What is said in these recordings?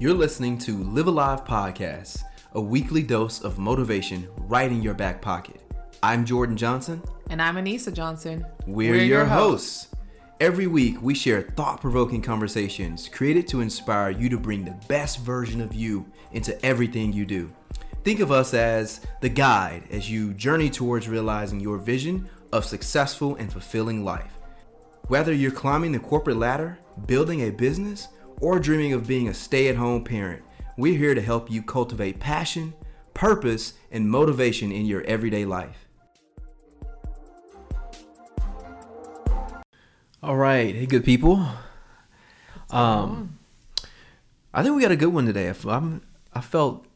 You're listening to Live Alive Podcast, a weekly dose of motivation right in your back pocket. I'm Jordan Johnson. And I'm Anisa Johnson. We're, We're your, your hosts. hosts. Every week, we share thought provoking conversations created to inspire you to bring the best version of you into everything you do. Think of us as the guide as you journey towards realizing your vision of successful and fulfilling life. Whether you're climbing the corporate ladder, building a business, or dreaming of being a stay at home parent, we're here to help you cultivate passion, purpose, and motivation in your everyday life. All right, hey, good people. Um, I think we got a good one today. I'm, I felt,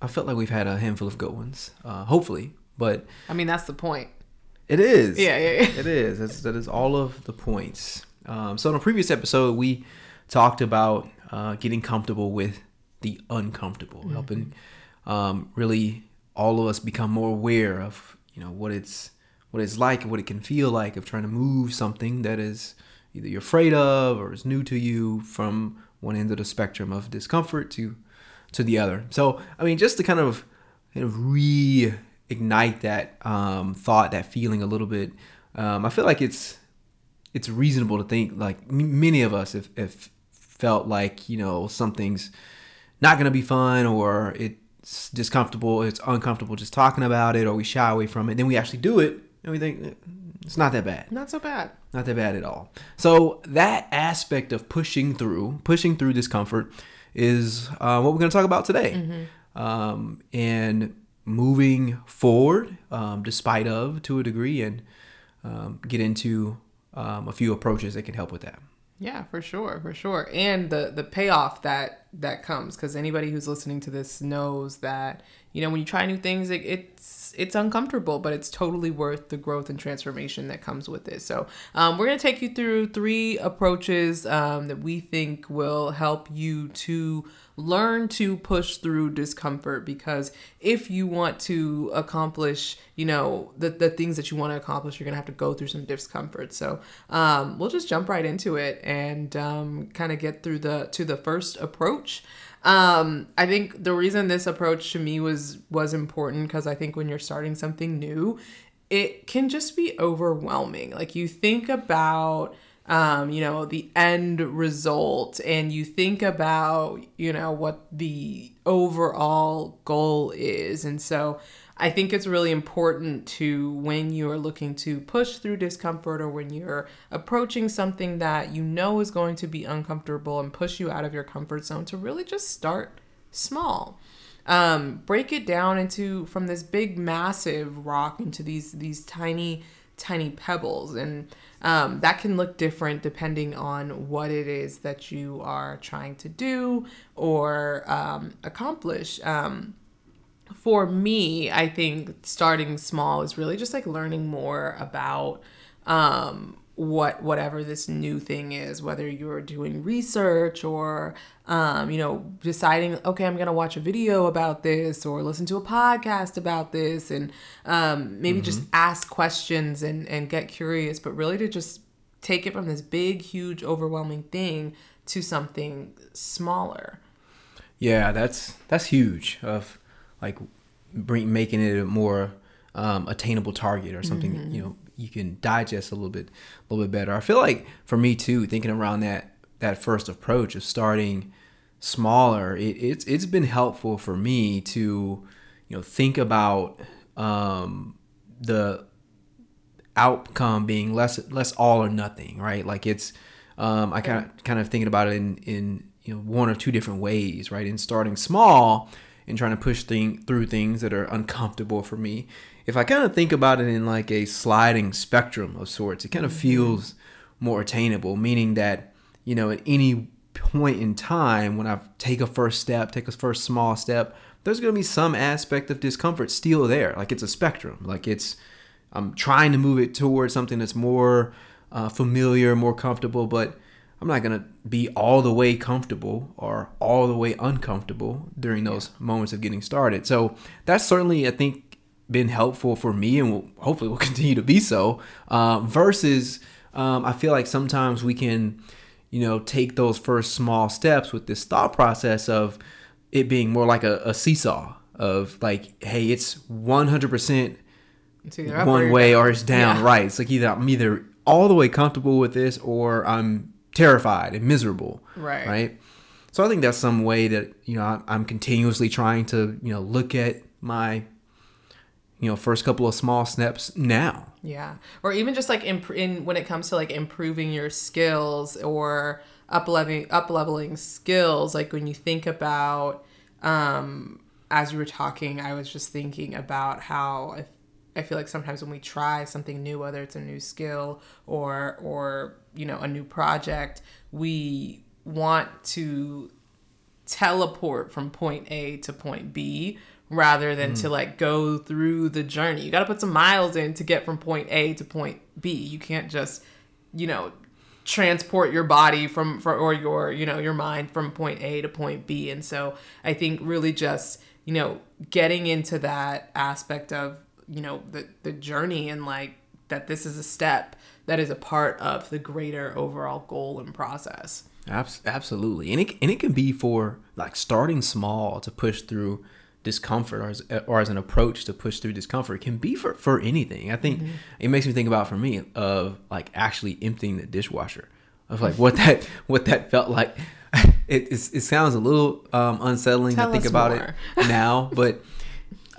I felt like we've had a handful of good ones. Uh, hopefully, but I mean that's the point. It is. Yeah, yeah, yeah. It is. That's, that is all of the points. Um, so in a previous episode, we talked about uh, getting comfortable with the uncomfortable, mm-hmm. helping um, really all of us become more aware of you know what it's what it's like, what it can feel like of trying to move something that is either you're afraid of or is new to you from one end of the spectrum of discomfort to to the other. So I mean, just to kind of kind of reignite that um, thought, that feeling a little bit. Um, I feel like it's it's reasonable to think like m- many of us if if felt like you know something's not going to be fun or it's discomfortable, it's uncomfortable just talking about it, or we shy away from it. Then we actually do it, and we think eh, it's not that bad. Not so bad. Not that bad at all. So that aspect of pushing through, pushing through discomfort, is uh, what we're going to talk about today, mm-hmm. um, and moving forward, um, despite of to a degree, and um, get into um, a few approaches that can help with that. Yeah, for sure, for sure, and the the payoff that that comes because anybody who's listening to this knows that you know when you try new things, it, it's it's uncomfortable, but it's totally worth the growth and transformation that comes with it. So um, we're gonna take you through three approaches um, that we think will help you to learn to push through discomfort. Because if you want to accomplish you know the, the things that you want to accomplish you're gonna have to go through some discomfort. So um, we'll just jump right into it and um, kind of get through the to the first approach. Um, i think the reason this approach to me was was important because i think when you're starting something new it can just be overwhelming like you think about um, you know, the end result and you think about, you know, what the overall goal is. And so I think it's really important to, when you're looking to push through discomfort or when you're approaching something that you know is going to be uncomfortable and push you out of your comfort zone, to really just start small. Um, break it down into from this big massive rock into these these tiny tiny pebbles and um, that can look different depending on what it is that you are trying to do or um, accomplish. Um, for me, I think starting small is really just like learning more about um, what whatever this new thing is whether you're doing research or um, you know deciding okay i'm gonna watch a video about this or listen to a podcast about this and um, maybe mm-hmm. just ask questions and and get curious but really to just take it from this big huge overwhelming thing to something smaller yeah that's that's huge of like bring, making it a more um, attainable target or something mm-hmm. you know you can digest a little bit a little bit better. I feel like for me too, thinking around that that first approach of starting smaller, it, it's it's been helpful for me to you know think about um, the outcome being less less all or nothing, right? Like it's um, I kind of kind of thinking about it in in you know one or two different ways, right? In starting small and trying to push thing through things that are uncomfortable for me if I kind of think about it in like a sliding spectrum of sorts, it kind of mm-hmm. feels more attainable, meaning that, you know, at any point in time when I take a first step, take a first small step, there's going to be some aspect of discomfort still there. Like it's a spectrum. Like it's, I'm trying to move it towards something that's more uh, familiar, more comfortable, but I'm not going to be all the way comfortable or all the way uncomfortable during those moments of getting started. So that's certainly, I think, been helpful for me and will, hopefully will continue to be so. Uh, versus, um, I feel like sometimes we can, you know, take those first small steps with this thought process of it being more like a, a seesaw of like, hey, it's 100% It's either or one way down. or it's down Yeah. right. It's like either I'm either all the way comfortable with this or I'm terrified and miserable. Right. Right. So I think that's some way that you know I'm continuously trying to you know look at my you know first couple of small steps now. Yeah, or even just like in when it comes to like improving your skills or up leveling up leveling skills. Like when you think about, um, as you were talking, I was just thinking about how I, I feel like sometimes when we try something new, whether it's a new skill or or you know a new project, we want to teleport from point A to point B rather than to hmm. like go through the journey. You got to put some miles in to get from point A to point B. You can't just, you know, transport your body from for or your, you know, your mind from point A to point B. And so I think really just, you know, getting into that aspect of, you know, the the journey and like that this is a step that is a part of the greater overall goal and process. Abs- absolutely, and it and it can be for like starting small to push through discomfort, or as, or as an approach to push through discomfort. Can be for for anything. I think it makes me think about for me of like actually emptying the dishwasher, of like what that what that felt like. It it's, it sounds a little um, unsettling Tell to think about more. it now, but.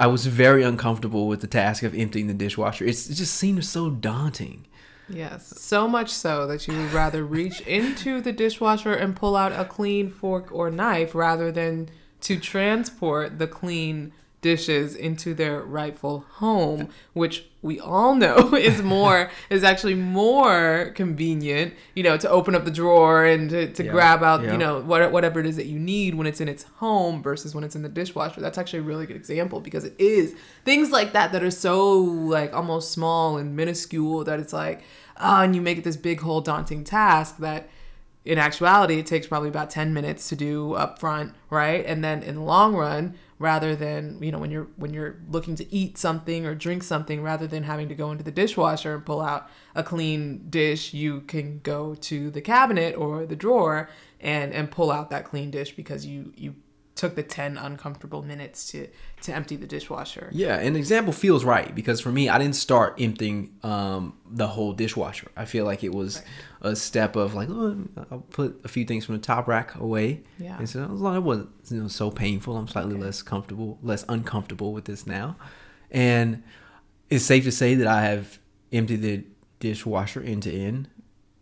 I was very uncomfortable with the task of emptying the dishwasher. It's, it just seemed so daunting. Yes, so much so that you would rather reach into the dishwasher and pull out a clean fork or knife rather than to transport the clean dishes into their rightful home, which we all know is more is actually more convenient, you know, to open up the drawer and to, to Yeah, grab out, yeah. you know, what, whatever it is that you need when it's in its home versus when it's in the dishwasher. That's actually a really good example because it is things like that that are so like almost small and minuscule that it's like, oh, and you make it this big whole daunting task that in actuality it takes probably about 10 minutes to do up front right? And then in the long run rather than you know when you're when you're looking to eat something or drink something rather than having to go into the dishwasher and pull out a clean dish you can go to the cabinet or the drawer and and pull out that clean dish because you you took the 10 uncomfortable minutes to to empty the dishwasher Yeah, an example feels right because for me, I didn't start emptying um, the whole dishwasher. I feel like it was a step of like, oh, I'll put a few things from the top rack away. Yeah. And so as long as it wasn't you know, so painful, I'm slightly less comfortable, less uncomfortable with this now. And it's safe to say that I have emptied the dishwasher end to end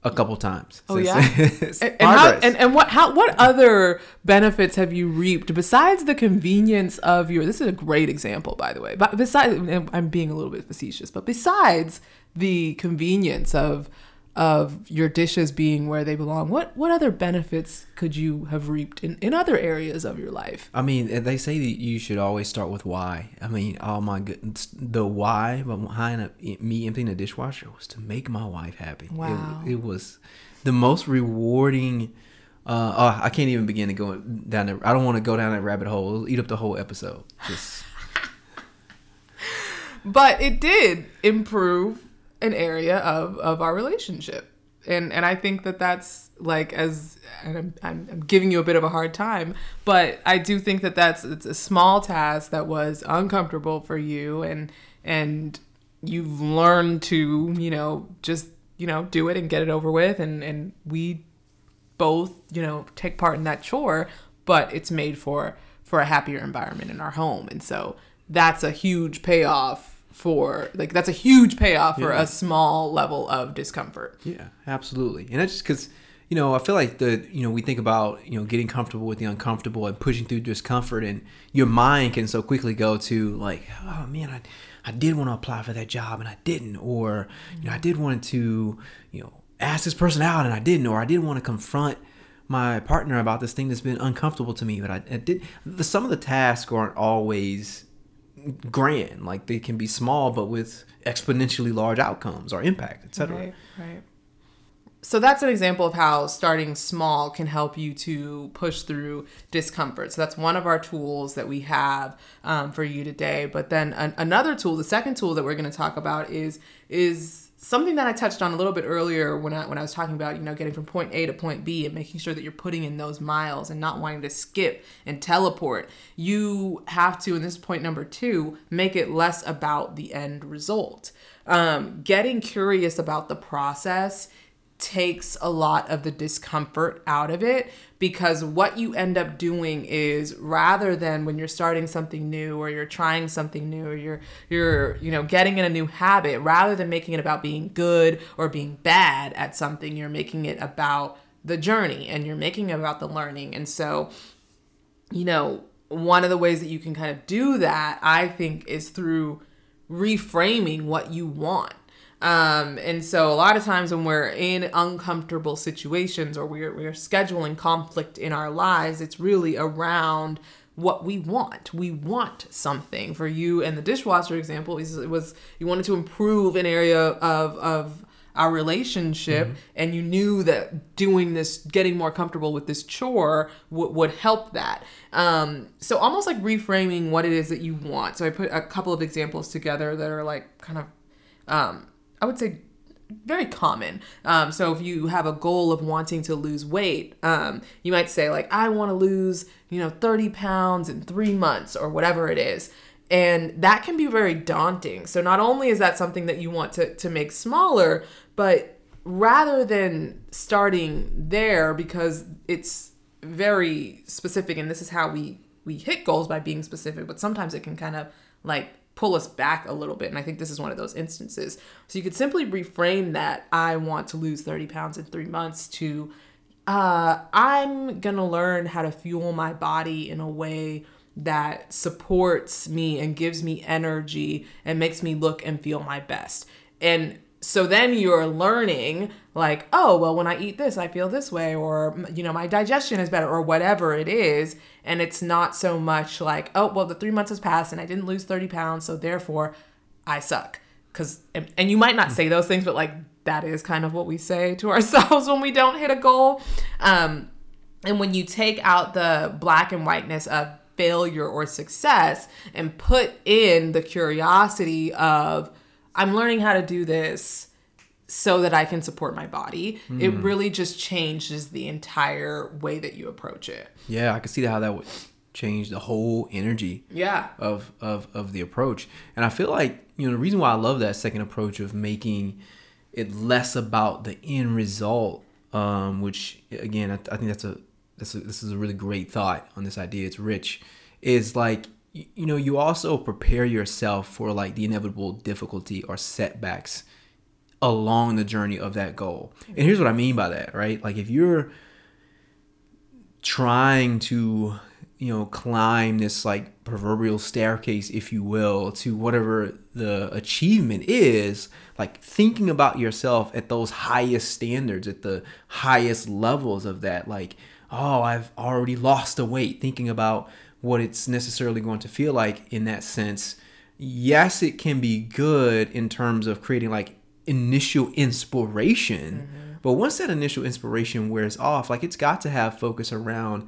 a couple times. Oh yeah, and, and, how, and and what how what other benefits have you reaped besides the convenience of your? This is a great example, by the way. But besides, I'm being a little bit facetious, but besides the convenience of of your dishes being where they belong, what what other benefits could you have reaped in in other areas of your life? I mean, they say that you should always start with why. I mean, oh my goodness, the why behind a, me emptying the dishwasher was to make my wife happy. It- Wow. It, was the most rewarding. Uh, oh, I can't even begin to go down there. I don't want to go down that rabbit hole. It'll eat up the whole episode. Just but it did improve an area of of our relationship. And and i think that that's like as and I'm, I'm, I'm giving you a bit of a hard time but i do think that that's it's a small task that was uncomfortable for you and and you've learned to you know just you know do it and get it over with. And and we both you know take part in that chore but it's made for for a happier environment in our home. And so that's a huge payoff for like that's a huge payoff for Yeah. a small level of discomfort Yeah, absolutely. And that's just because, you know, I feel like the, you know, we think about, you know, getting comfortable with the uncomfortable and pushing through discomfort, and your mind can so quickly go to like, oh man, I, I did want to apply for that job and I didn't, or you know, I did want to, you know, ask this person out and I didn't, or I did want to confront my partner about this thing that's been uncomfortable to me, but I, I did. The, some of the tasks aren't always grand like they can be small but with exponentially large outcomes or impact etc Right, right. So that's an example of how starting small can help you to push through discomfort. So that's one of our tools that we have um, for you today. But then an, another tool, the second tool that we're going to talk about is is something that I touched on a little bit earlier when I when I was talking about you know getting from point A to point B and making sure that you're putting in those miles and not wanting to skip and teleport. You have to, and this is point number two, make it less about the end result. Um, getting curious about the process takes a lot of the discomfort out of it because what you end up doing is rather than when you're starting something new or you're trying something new or you're you're you know getting in a new habit rather than making it about being good or being bad at something you're making it about the journey and you're making it about the learning. And so you know one of the ways that you can kind of do that i think is through reframing what you want um, and so a lot of times when we're in uncomfortable situations or we're, we're scheduling conflict in our lives, it's really around what we want. We want something. For you and the dishwasher example, it was you wanted to improve an area of of our relationship, mm-hmm. and you knew that doing this, getting more comfortable with this chore, w- would help that. Um, so almost like reframing what it is that you want. So I put a couple of examples together that are like kind of um, I would say very common. Um, so if you have a goal of wanting to lose weight, um, you might say like, I want to lose, you know, 30 pounds in three months or whatever it is. And that can be very daunting. So not only is that something that you want to, to make smaller, but rather than starting there because it's very specific and this is how we we hit goals by being specific, but sometimes it can kind of like pull us back a little bit. And I think this is one of those instances. So you could simply reframe that I want to lose 30 pounds in three months to uh, I'm going to learn how to fuel my body in a way that supports me and gives me energy and makes me look and feel my best. And so then you're learning like oh well when i eat this i feel this way or you know my digestion is better or whatever it is. And it's not so much like oh well the three months has passed and i didn't lose 30 pounds so therefore i suck. Because and, and you might not say those things but like that is kind of what we say to ourselves when we don't hit a goal. Um, and when you take out the black and whiteness of failure or success and put in the curiosity of I'm learning how to do this so that I can support my body. Mm. It hmm. really just changes the entire way that you approach it. Yeah, I can see how that would change the whole energy yeah of of of the approach. And I feel like, you know, the reason why I love that second approach of making it less about the end result um, which again, I, I think that's a, that's a this is a really great thought on this idea. It's rich. Is like you know you also prepare yourself for like the inevitable difficulty or setbacks along the journey of that goal. And here's what i mean by that right? Like if you're trying to you know climb this like proverbial staircase if you will to whatever the achievement is like thinking about yourself at those highest standards at the highest levels of that like oh i've already lost the weight thinking about what it's necessarily going to feel like in that sense. Yes, it can be good in terms of creating like initial inspiration. Mm-hmm. But once that initial inspiration wears off, like it's got to have focus around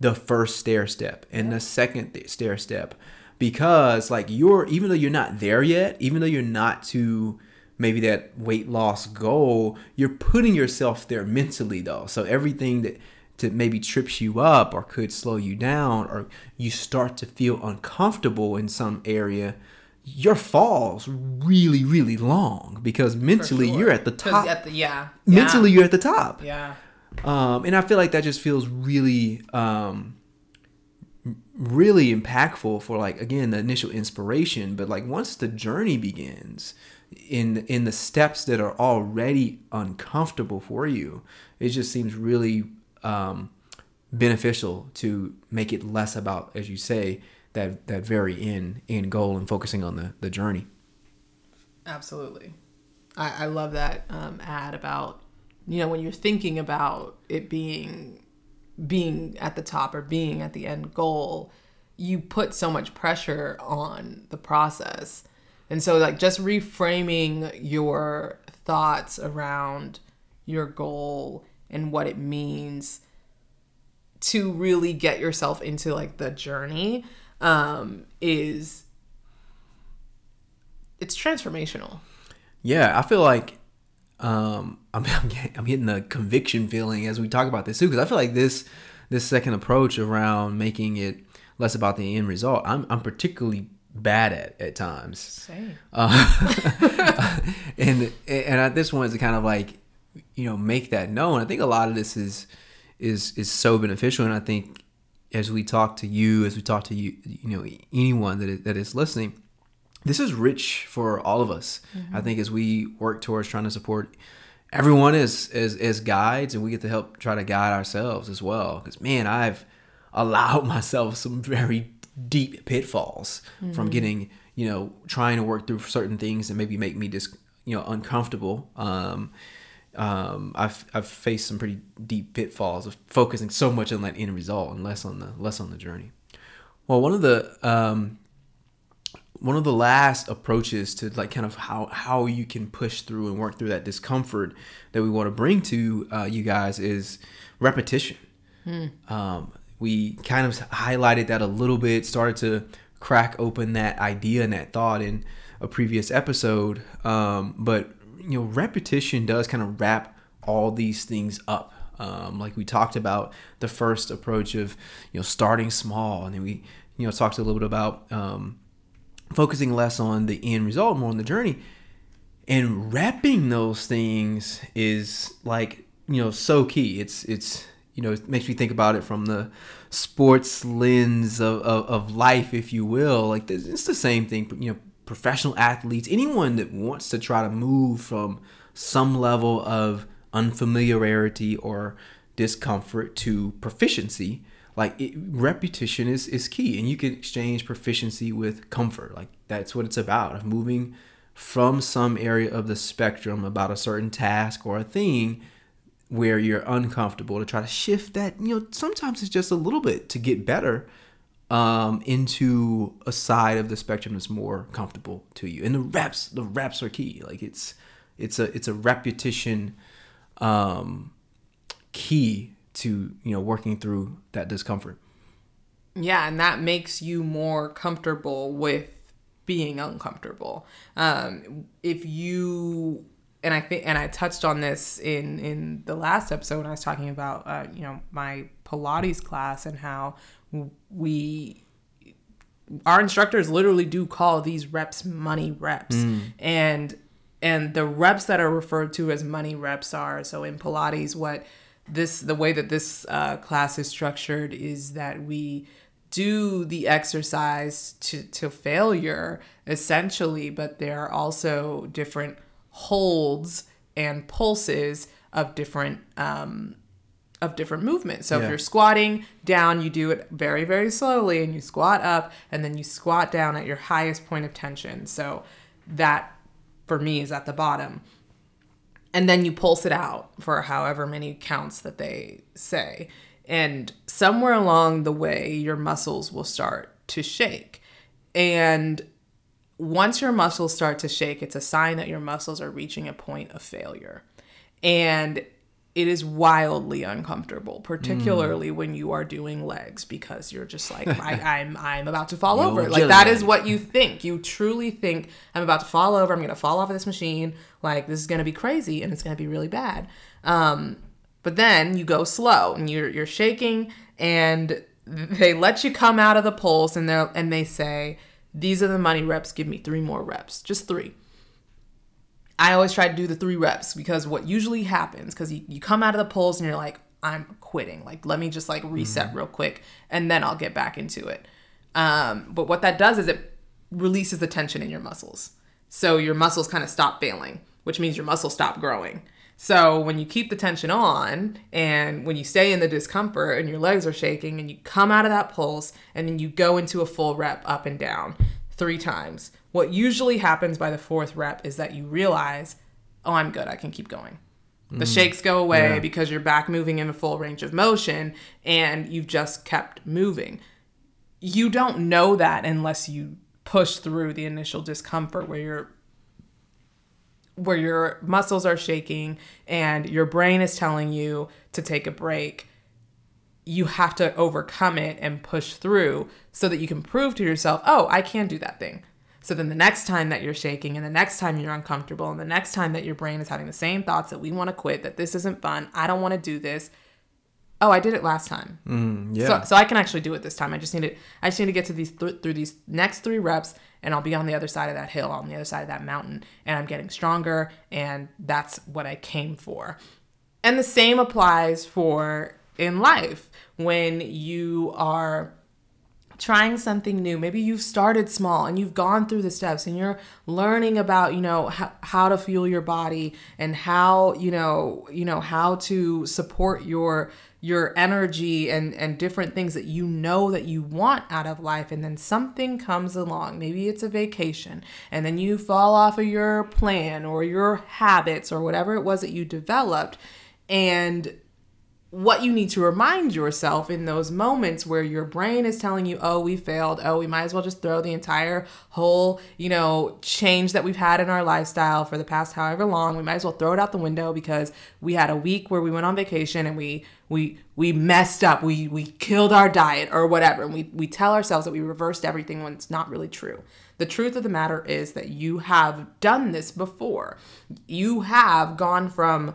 the first stair step and yeah. the second stair step because like you're even though you're not there yet, even though you're not to maybe that weight loss goal, you're putting yourself there mentally though. So everything that to maybe trips you up or could slow you down or you start to feel uncomfortable in some area your fall's really really long because mentally sure. you're at the top at the, yeah mentally yeah. you're at the top yeah um, and i feel like that just feels really um, really impactful for like again the initial inspiration but like once the journey begins in in the steps that are already uncomfortable for you it just seems really um, beneficial to make it less about, as you say, that that very end end goal and focusing on the the journey. Absolutely, I, I love that um, ad about you know when you're thinking about it being being at the top or being at the end goal, you put so much pressure on the process. And so like just reframing your thoughts around your goal and what it means to really get yourself into like the journey um is it's transformational Yeah, I feel like um, I'm I'm getting, I'm getting the conviction feeling as we talk about this too, because I feel like this this second approach around making it less about the end result, I'm I'm particularly bad at at times. Same. Uh, and and at this one is kind of like you know make that known. I think a lot of this is is is so beneficial, and I think as we talk to you, as we talk to you, you know anyone that is, that is listening, this is rich for all of us. I think as we work towards trying to support everyone as as as guides, and we get to help try to guide ourselves as well. Because man, I've allowed myself some very deep pitfalls from getting you know trying to work through certain things and maybe make me just you know uncomfortable. Um, um, I've I've faced some pretty deep pitfalls of focusing so much on that end result and less on the less on the journey. Well, one of the um, one of the last approaches to like kind of how how you can push through and work through that discomfort that we want to bring to uh, you guys is repetition. Um, we kind of highlighted that a little bit, started to crack open that idea and that thought in a previous episode. Um, but you know, repetition does kind of wrap all these things up. Um, like we talked about the first approach of you know starting small, and then we you know talked a little bit about um, focusing less on the end result, more on the journey. And repping those things is like you know so key. It's it's you know it makes me think about it from the sports lens of, of, of life, if you will. Like this- it's the same thing. You know, professional athletes, anyone that wants to try to move from some level of unfamiliarity or discomfort to proficiency like it, repetition is, is key and you can exchange proficiency with comfort. Like that's what it's about of moving from some area of the spectrum about a certain task or a thing where you're uncomfortable to try to shift that. You know sometimes it's just a little bit to get better um, into a side of the spectrum that's more comfortable to you. And the reps the reps are key. Like it's it's a it's a repetition um, key to you know working through that discomfort. Yeah, and that makes you more comfortable with being uncomfortable. Um, if you and I think and I touched on this in in the last episode when I was talking about uh, you know my Pilates class and how we our instructors literally do call these reps money reps. And and the reps that are referred to as money reps are so in pilates what this the way that this uh, class is structured is that we do the exercise to to failure essentially but there are also different holds and pulses of different um, of different movements. So Yeah. if you're squatting down, you do it very, very slowly and you squat up and then you squat down at your highest point of tension. So that for me is at the bottom. And then you pulse it out for however many counts that they say. And somewhere along the way, your muscles will start to shake. And once your muscles start to shake, it's a sign that your muscles are reaching a point of failure. And it is wildly uncomfortable, particularly when you are doing legs, because you're just like, I, I'm I'm about to fall over. Like that is what you think. You truly think I'm about to fall over. I'm gonna fall off of this machine. Like this is gonna be crazy and it's gonna be really bad. Um, but then you go slow and you're you're shaking and they let you come out of the pulse and they and they say these are the money reps. Give me three more reps, just three. I always try to do the three reps because what usually happens, because you, you come out of the pulse and you're like, I'm quitting. Like, let me just like reset real quick and then I'll get back into it. Um, but what that does is it releases the tension in your muscles. So your muscles kind of stop failing, which means your muscles stop growing. So when you keep the tension on and when you stay in the discomfort and your legs are shaking and you come out of that pulse and then you go into a full rep up and down three times, what usually happens by the fourth rep is that you realize, oh, I'm good. I can keep going. The mm. shakes go away Yeah. because you're back moving in a full range of motion and you've just kept moving. You don't know that unless you push through the initial discomfort where you're where your muscles are shaking and your brain is telling you to take a break, you have to overcome it and push through so that you can prove to yourself, oh, I can do that thing. So then the next time that you're shaking and the next time you're uncomfortable and the next time that your brain is having the same thoughts that we want to quit, that this isn't fun, I don't want to do this. Oh, I did it last time. Mm, yeah. So, so I can actually do it this time. I just need to I just need to get to these th- through these next three reps and I'll be on the other side of that hill, on the other side of that mountain and I'm getting stronger and that's what I came for. And the same applies for in life when you are trying something new. Maybe you've started small and you've gone through the steps and you're learning about you know how, how to fuel your body and how you know you know how to support your your energy and and different things that you know that you want out of life. And then something comes along. Maybe it's a vacation and then you fall off of your plan or your habits or whatever it was that you developed. And what you need to remind yourself in those moments where your brain is telling you, oh, we failed. Oh, we might as well just throw the entire whole, you know, change that we've had in our lifestyle for the past however long. We might as well throw it out the window because we had a week where we went on vacation and we we we messed up. We we killed our diet or whatever. And we, we tell ourselves that we reversed everything when it's not really true. The truth of the matter is that you have done this before. You have gone from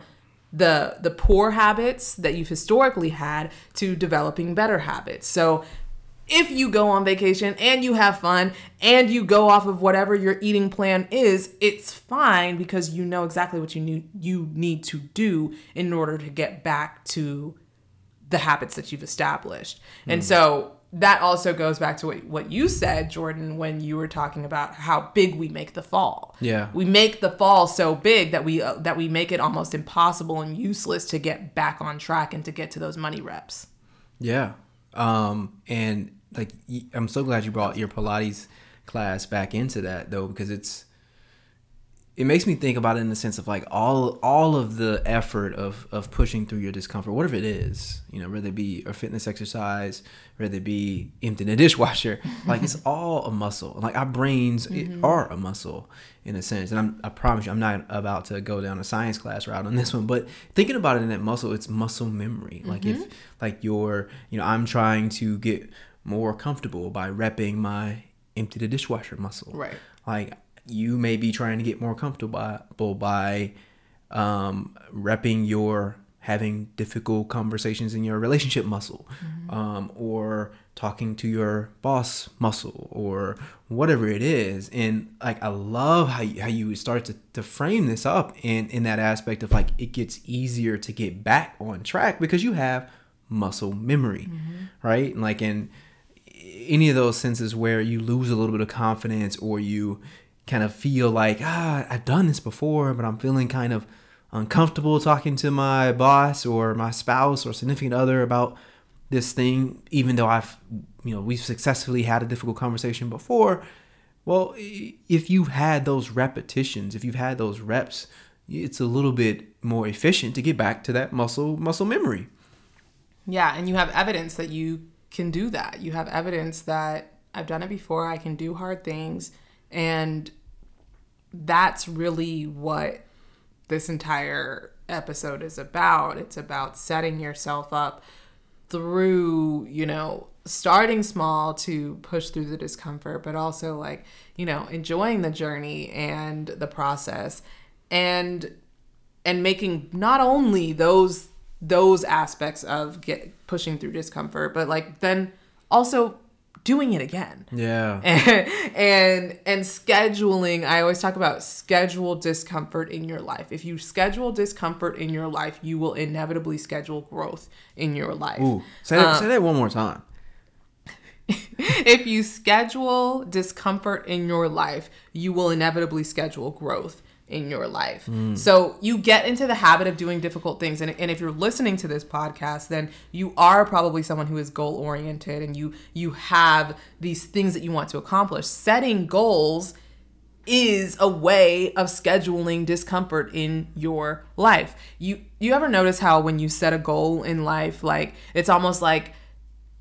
the the poor habits that you've historically had to developing better habits. So if you go on vacation and you have fun and you go off of whatever your eating plan is, it's fine because you know exactly what you need you need to do in order to get back to the habits that you've established. Mm. And so that also goes back to what, what you said, Jordan, when you were talking about how big we make the fall. Yeah, we make the fall so big that we uh, that we make it almost impossible and useless to get back on track and to get to those money reps. Yeah, um, and like I'm so glad you brought your Pilates class back into that though because it's it makes me think about it in the sense of like all all of the effort of of pushing through your discomfort, whatever it is, you know, whether it be a fitness exercise, whether it be emptying a dishwasher, like it's all a muscle. Like our brains mm-hmm. are a muscle in a sense. And I'm, I promise you, I'm not about to go down a science class route on this one, but thinking about it in that muscle, it's muscle memory. Like mm-hmm. if like you're, you know, I'm trying to get more comfortable by repping my empty the dishwasher muscle. Right. Like you may be trying to get more comfortable by um, repping your having difficult conversations in your relationship muscle mm-hmm. um, or talking to your boss muscle or whatever it is and like i love how you, how you start to, to frame this up in in that aspect of like it gets easier to get back on track because you have muscle memory mm-hmm. right and like in any of those senses where you lose a little bit of confidence or you kind of feel like ah I've done this before, but I'm feeling kind of uncomfortable talking to my boss or my spouse or significant other about this thing, even though I've you know we've successfully had a difficult conversation before. Well, if you've had those repetitions, if you've had those reps, it's a little bit more efficient to get back to that muscle muscle memory. Yeah, and you have evidence that you can do that. You have evidence that I've done it before. I can do hard things and that's really what this entire episode is about. It's about setting yourself up through, you know, starting small to push through the discomfort, but also like, you know, enjoying the journey and the process and and making not only those those aspects of get pushing through discomfort, but like then also doing it again. Yeah. And, and and scheduling, I always talk about schedule discomfort in your life. If you schedule discomfort in your life, you will inevitably schedule growth in your life. Ooh. Say that, um, say that one more time. if you schedule discomfort in your life, you will inevitably schedule growth in your life. Mm. So you get into the habit of doing difficult things. And, and if you're listening to this podcast, then you are probably someone who is goal oriented and you you have these things that you want to accomplish. Setting goals is a way of scheduling discomfort in your life. You you ever notice how when you set a goal in life, like it's almost like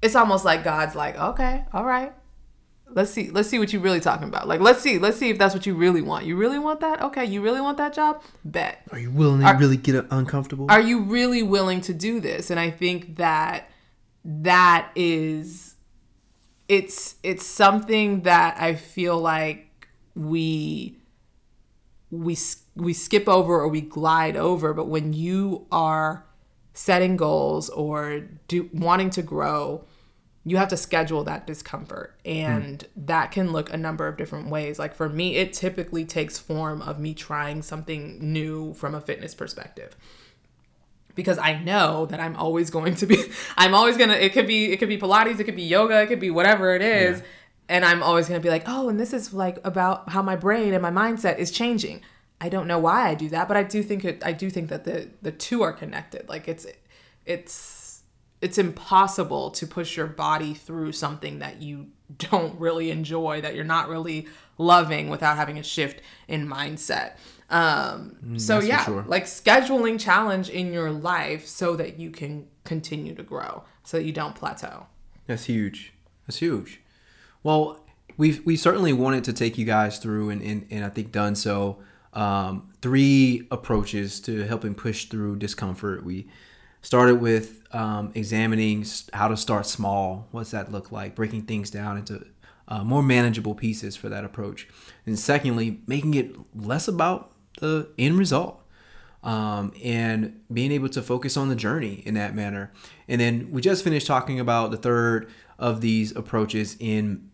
it's almost like God's like, okay, all right, let's see let's see what you're really talking about. Like let's see let's see if that's what you really want. You really want that? Okay you really want that job? Bet. Are you willing to are, really get uncomfortable? Are you really willing to do this? And i think that that is it's it's something that i feel like we we we skip over or we glide over. But when you are setting goals or do wanting to grow you have to schedule that discomfort and mm. that can look a number of different ways like for me it typically takes form of me trying something new from a fitness perspective because I know that I'm always going to be I'm always going to it could be it could be pilates, it could be yoga, it could be whatever it is. Yeah. And I'm always going to be like, "Oh, and this is like about how my brain and my mindset is changing." I don't know why I do that, but I do think it I do think that the the two are connected. Like it's it's it's impossible to push your body through something that you don't really enjoy, that you're not really loving without having a shift in mindset. Um, mm, so yeah, sure. like scheduling challenge in your life so that you can continue to grow, so that you don't plateau. That's huge. That's huge. Well, we've we certainly wanted to take you guys through, and and, and I think done so. Um, three approaches to helping push through discomfort. We started with um, examining how to start small. What's that look like? Breaking things down into uh, more manageable pieces for that approach. And secondly, making it less about the end result um, and being able to focus on the journey in that manner. And then we just finished talking about the third of these approaches in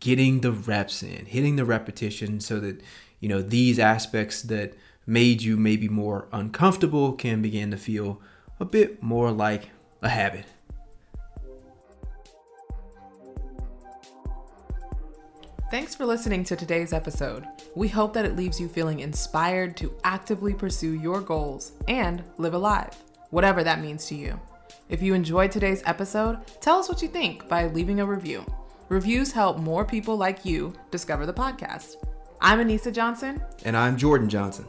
getting the reps in, hitting the repetition so that, you know, these aspects that made you maybe more uncomfortable can begin to feel a bit more like a habit. Thanks for listening to today's episode. We hope that it leaves you feeling inspired to actively pursue your goals and live alive, whatever that means to you. If you enjoyed today's episode, tell us what you think by leaving a review. Reviews help more people like you discover the podcast. I'm Anisa Johnson. And I'm Jordan Johnson.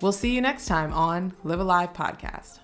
We'll see you next time on Live Alive Podcast.